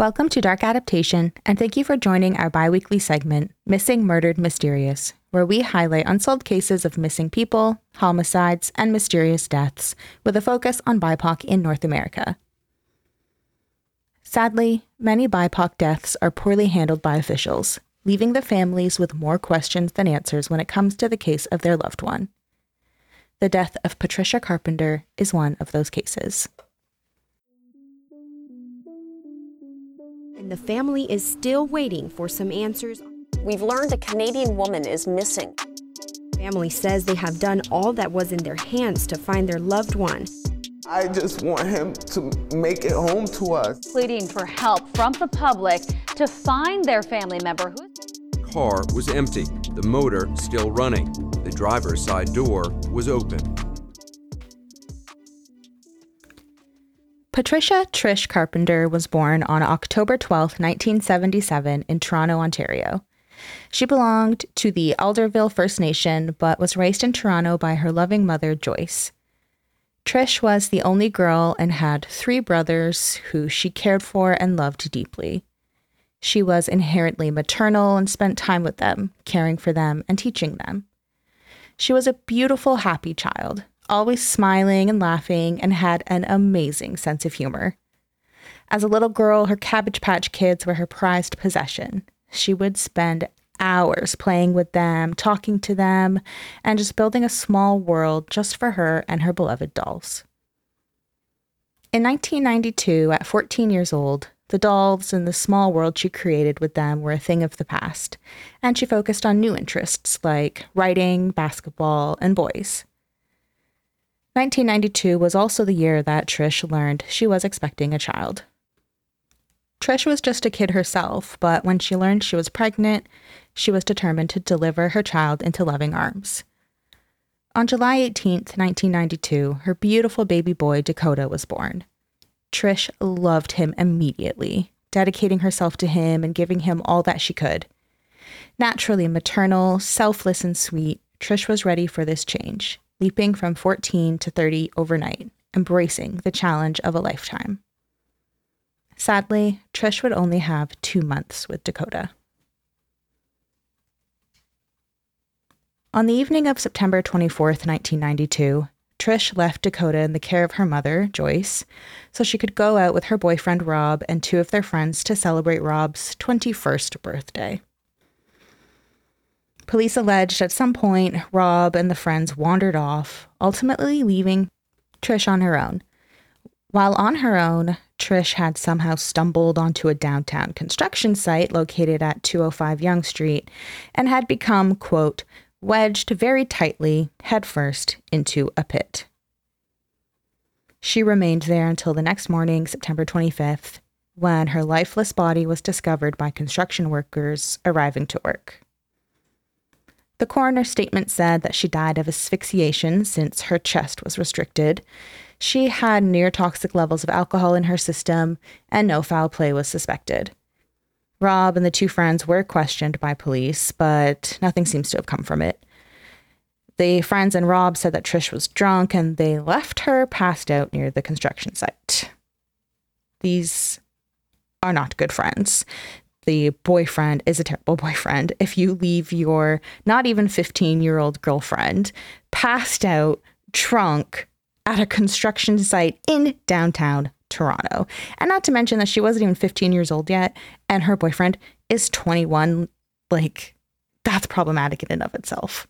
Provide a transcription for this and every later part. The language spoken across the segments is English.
Welcome to Dark Adaptation, and thank you for joining our bi weekly segment, Missing Murdered Mysterious, where we highlight unsolved cases of missing people, homicides, and mysterious deaths, with a focus on BIPOC in North America. Sadly, many BIPOC deaths are poorly handled by officials, leaving the families with more questions than answers when it comes to the case of their loved one. The death of Patricia Carpenter is one of those cases. The family is still waiting for some answers. We've learned a Canadian woman is missing. Family says they have done all that was in their hands to find their loved one. I just want him to make it home to us. Pleading for help from the public to find their family member who car was empty, the motor still running. The driver's side door was open. Patricia Trish Carpenter was born on October 12, 1977, in Toronto, Ontario. She belonged to the Alderville First Nation, but was raised in Toronto by her loving mother, Joyce. Trish was the only girl and had three brothers who she cared for and loved deeply. She was inherently maternal and spent time with them, caring for them and teaching them. She was a beautiful, happy child, always smiling and laughing, and had an amazing sense of humor. As a little girl, her Cabbage Patch kids were her prized possession. She would spend hours playing with them, talking to them, and just building a small world just for her and her beloved dolls. In 1992, at 14 years old, the dolls and the small world she created with them were a thing of the past, and she focused on new interests like writing, basketball, and boys. 1992 was also the year that Trish learned she was expecting a child. Trish was just a kid herself, but when she learned she was pregnant, she was determined to deliver her child into loving arms. On July 18, 1992, her beautiful baby boy Dakota was born. Trish loved him immediately, dedicating herself to him and giving him all that she could. Naturally maternal, selfless, and sweet, Trish was ready for this change, leaping from 14 to 30 overnight, embracing the challenge of a lifetime. Sadly, Trish would only have two months with Dakota. On the evening of September 24th, 1992, Trish left Dakota in the care of her mother, Joyce, so she could go out with her boyfriend Rob and two of their friends to celebrate Rob's 21st birthday. Police alleged at some point Rob and the friends wandered off, ultimately leaving Trish on her own. While on her own, Trish had somehow stumbled onto a downtown construction site located at 205 Yonge Street and had become, quote, wedged very tightly, headfirst, into a pit. She remained there until the next morning, September 25th, when her lifeless body was discovered by construction workers arriving to work. The coroner's statement said that she died of asphyxiation since her chest was restricted. She had near toxic levels of alcohol in her system, and no foul play was suspected. Rob and the two friends were questioned by police, but nothing seems to have come from it. The friends and Rob said that Trish was drunk and they left her passed out near the construction site. These are not good friends. The boyfriend is a terrible boyfriend. If you leave your not even 15 year old girlfriend passed out, drunk at a construction site in downtown Toronto. And not to mention that she wasn't even 15 years old yet, and her boyfriend is 21. Like, that's problematic in and of itself.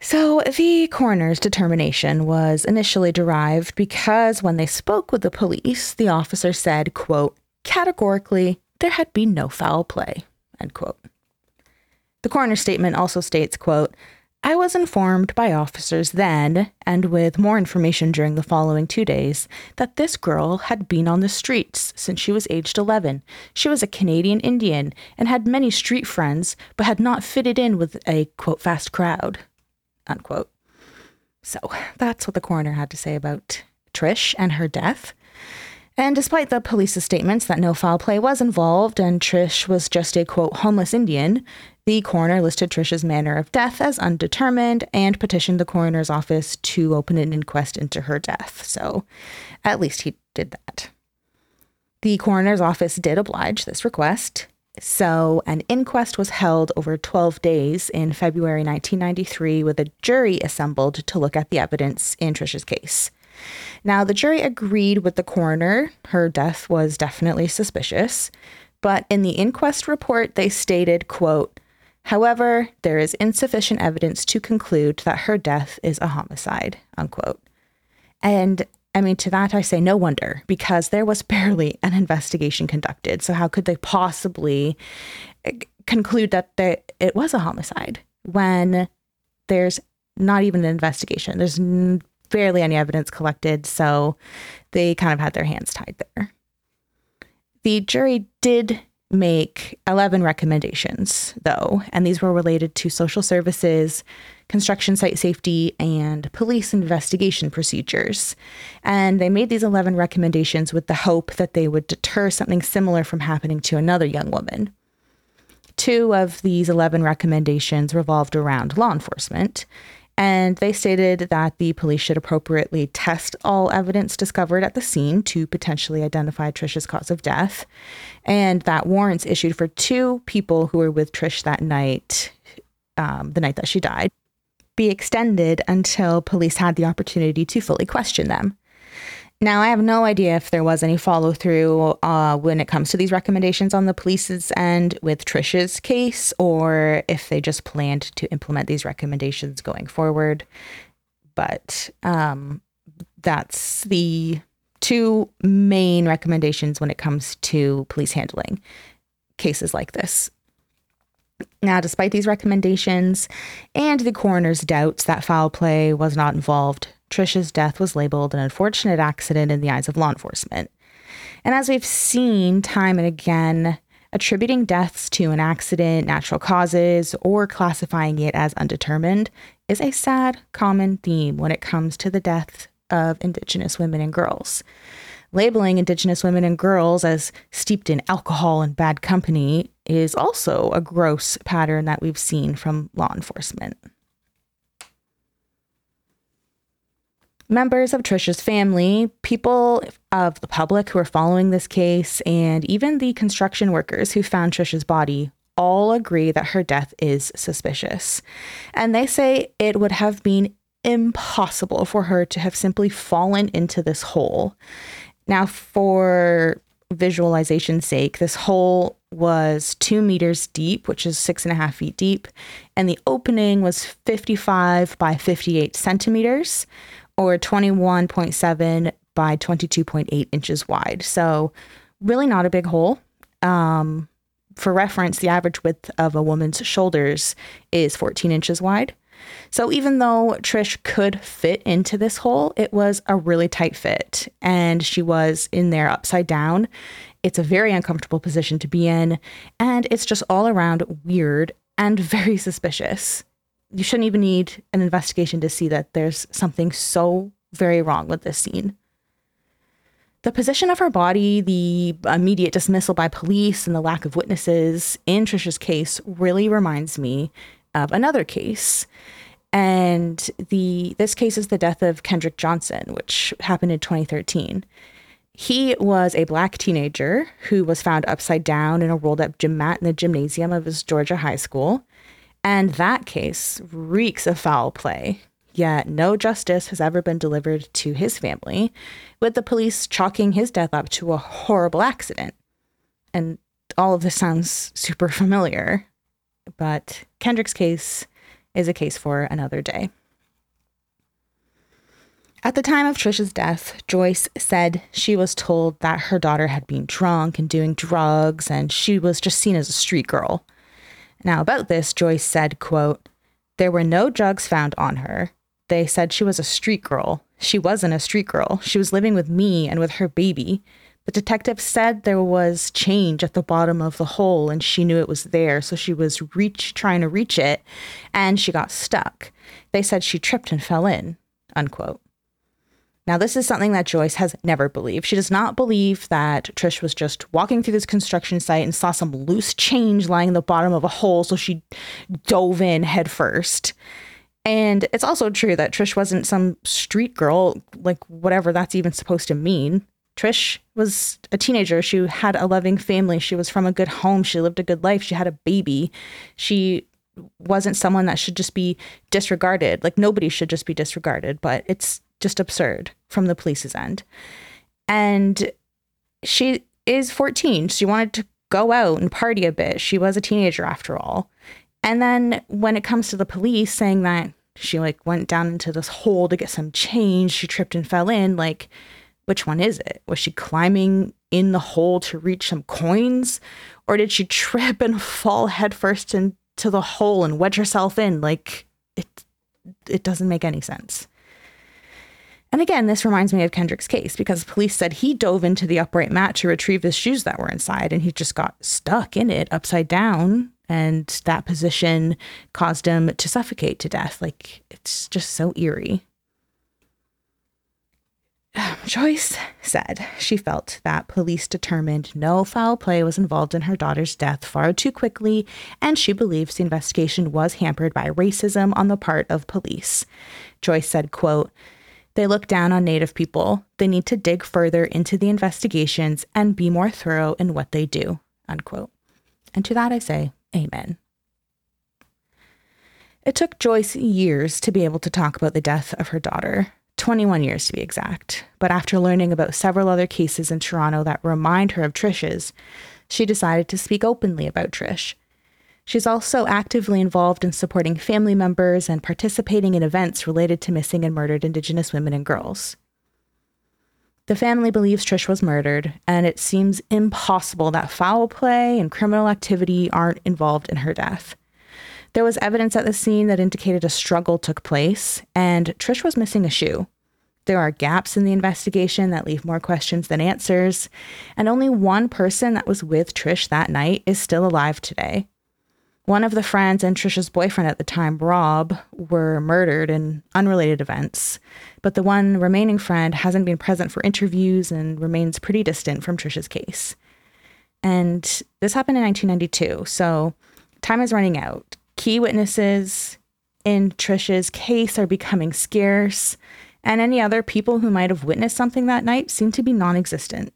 So, the coroner's determination was initially derived because when they spoke with the police, the officer said, quote, categorically, there had been no foul play, end quote. The coroner's statement also states, quote, I was informed by officers then, and with more information during the following two days, that this girl had been on the streets since she was aged 11. She was a Canadian Indian and had many street friends, but had not fitted in with a quote fast crowd. Unquote. So that's what the coroner had to say about Trish and her death. And despite the police's statements that no foul play was involved and Trish was just a quote homeless Indian, the coroner listed Trish's manner of death as undetermined and petitioned the coroner's office to open an inquest into her death. So at least he did that. The coroner's office did oblige this request. So, an inquest was held over 12 days in February 1993 with a jury assembled to look at the evidence in Trisha's case. Now, the jury agreed with the coroner. Her death was definitely suspicious. But in the inquest report, they stated, quote, However, there is insufficient evidence to conclude that her death is a homicide, unquote. And I mean, to that I say no wonder, because there was barely an investigation conducted. So, how could they possibly eh, conclude that they, it was a homicide when there's not even an investigation? There's barely any evidence collected. So, they kind of had their hands tied there. The jury did make 11 recommendations, though, and these were related to social services, construction site safety, and police investigation procedures. And they made these 11 recommendations with the hope that they would deter something similar from happening to another young woman. Two of these 11 recommendations revolved around law enforcement, and they stated that the police should appropriately test all evidence discovered at the scene to potentially identify Trisha's cause of death, and that warrants issued for two people who were with Trish that night, um, the night that she died, be extended until police had the opportunity to fully question them. Now, I have no idea if there was any follow through uh, when it comes to these recommendations on the police's end with Trisha's case, or if they just planned to implement these recommendations going forward. But um, that's the two main recommendations when it comes to police handling cases like this. Now, despite these recommendations and the coroner's doubts that foul play was not involved, Trisha's death was labeled an unfortunate accident in the eyes of law enforcement. And as we've seen time and again, attributing deaths to an accident, natural causes, or classifying it as undetermined is a sad common theme when it comes to the deaths of Indigenous women and girls. Labeling Indigenous women and girls as steeped in alcohol and bad company is also a gross pattern that we've seen from law enforcement. Members of Trisha's family, people of the public who are following this case, and even the construction workers who found Trisha's body all agree that her death is suspicious. And they say it would have been impossible for her to have simply fallen into this hole. Now, for visualization's sake, this hole was two meters deep, which is six and a half feet deep, and the opening was 55 by 58 centimeters, or 21.7 by 22.8 inches wide. So, really not a big hole. Um, for reference, the average width of a woman's shoulders is 14 inches wide. So, even though Trish could fit into this hole, it was a really tight fit, and she was in there upside down. It's a very uncomfortable position to be in, and it's just all around weird and very suspicious you shouldn't even need an investigation to see that there's something so very wrong with this scene. The position of her body, the immediate dismissal by police, and the lack of witnesses in Trisha's case really reminds me of another case. And the this case is the death of Kendrick Johnson, which happened in 2013. He was a black teenager who was found upside down in a rolled up gym mat in the gymnasium of his Georgia high school. And that case reeks of foul play. Yet no justice has ever been delivered to his family, with the police chalking his death up to a horrible accident. And all of this sounds super familiar, but Kendrick's case is a case for another day. At the time of Trisha's death, Joyce said she was told that her daughter had been drunk and doing drugs and she was just seen as a street girl. Now, about this, Joyce said, quote, There were no drugs found on her. They said she was a street girl. She wasn't a street girl. She was living with me and with her baby. The detective said there was change at the bottom of the hole and she knew it was there, so she was reach trying to reach it and she got stuck. They said she tripped and fell in. Unquote. Now, this is something that Joyce has never believed. She does not believe that Trish was just walking through this construction site and saw some loose change lying in the bottom of a hole, so she dove in headfirst. And it's also true that Trish wasn't some street girl, like whatever that's even supposed to mean. Trish was a teenager. She had a loving family. She was from a good home. She lived a good life. She had a baby. She wasn't someone that should just be disregarded. Like nobody should just be disregarded, but it's just absurd from the police's end. And she is 14. She wanted to go out and party a bit. She was a teenager after all. And then when it comes to the police saying that she like went down into this hole to get some change, she tripped and fell in, like which one is it? Was she climbing in the hole to reach some coins? Or did she trip and fall headfirst into the hole and wedge herself in? Like it it doesn't make any sense. And again, this reminds me of Kendrick's case because police said he dove into the upright mat to retrieve his shoes that were inside and he just got stuck in it upside down. And that position caused him to suffocate to death. Like, it's just so eerie. Joyce said she felt that police determined no foul play was involved in her daughter's death far too quickly, and she believes the investigation was hampered by racism on the part of police. Joyce said, quote, they look down on Native people. They need to dig further into the investigations and be more thorough in what they do. Unquote. And to that I say, Amen. It took Joyce years to be able to talk about the death of her daughter, 21 years to be exact. But after learning about several other cases in Toronto that remind her of Trish's, she decided to speak openly about Trish She's also actively involved in supporting family members and participating in events related to missing and murdered Indigenous women and girls. The family believes Trish was murdered, and it seems impossible that foul play and criminal activity aren't involved in her death. There was evidence at the scene that indicated a struggle took place, and Trish was missing a shoe. There are gaps in the investigation that leave more questions than answers, and only one person that was with Trish that night is still alive today. One of the friends and Trisha's boyfriend at the time, Rob, were murdered in unrelated events, but the one remaining friend hasn't been present for interviews and remains pretty distant from Trisha's case. And this happened in 1992, so time is running out. Key witnesses in Trisha's case are becoming scarce, and any other people who might have witnessed something that night seem to be non existent.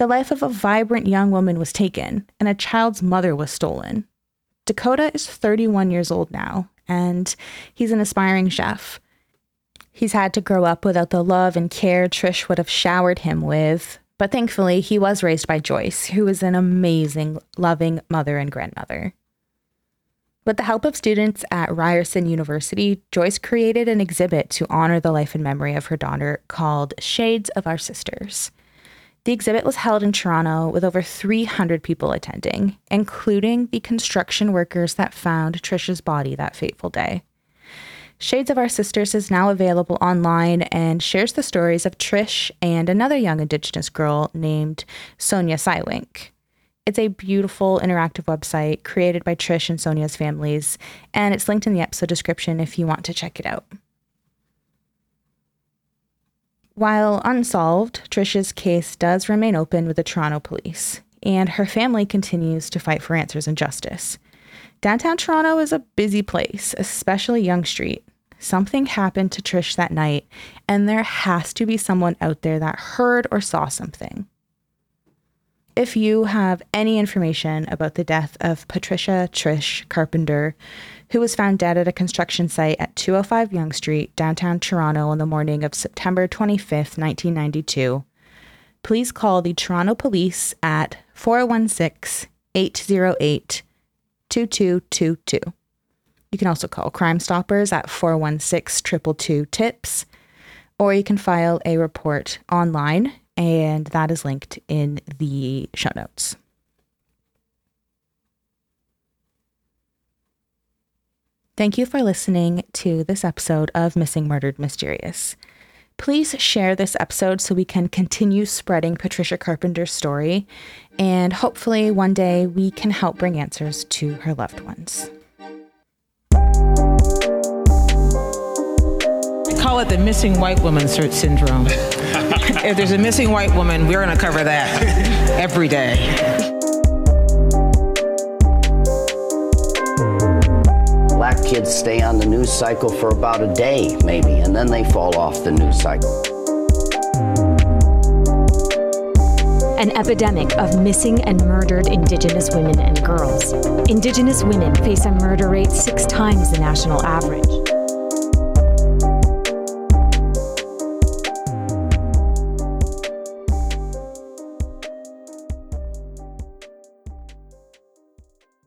The life of a vibrant young woman was taken, and a child's mother was stolen. Dakota is 31 years old now, and he's an aspiring chef. He's had to grow up without the love and care Trish would have showered him with, but thankfully, he was raised by Joyce, who is an amazing, loving mother and grandmother. With the help of students at Ryerson University, Joyce created an exhibit to honor the life and memory of her daughter called Shades of Our Sisters. The exhibit was held in Toronto with over 300 people attending, including the construction workers that found Trisha's body that fateful day. Shades of Our Sisters is now available online and shares the stories of Trish and another young Indigenous girl named Sonya Cywink. It's a beautiful interactive website created by Trish and Sonya's families, and it's linked in the episode description if you want to check it out. While unsolved, Trisha's case does remain open with the Toronto police, and her family continues to fight for answers and justice. Downtown Toronto is a busy place, especially Yonge Street. Something happened to Trish that night, and there has to be someone out there that heard or saw something. If you have any information about the death of Patricia Trish Carpenter, who was found dead at a construction site at 205 Yonge Street, downtown Toronto, on the morning of September 25th, 1992. Please call the Toronto Police at 416 808 2222. You can also call Crime Stoppers at 416 222 TIPS, or you can file a report online, and that is linked in the show notes. Thank you for listening to this episode of Missing Murdered Mysterious. Please share this episode so we can continue spreading Patricia Carpenter's story, and hopefully one day we can help bring answers to her loved ones. Call it the missing white woman search syndrome. if there's a missing white woman, we're going to cover that every day. black kids stay on the news cycle for about a day, maybe, and then they fall off the news cycle. an epidemic of missing and murdered Indigenous women and girls. Indigenous women face a murder rate six times the national average.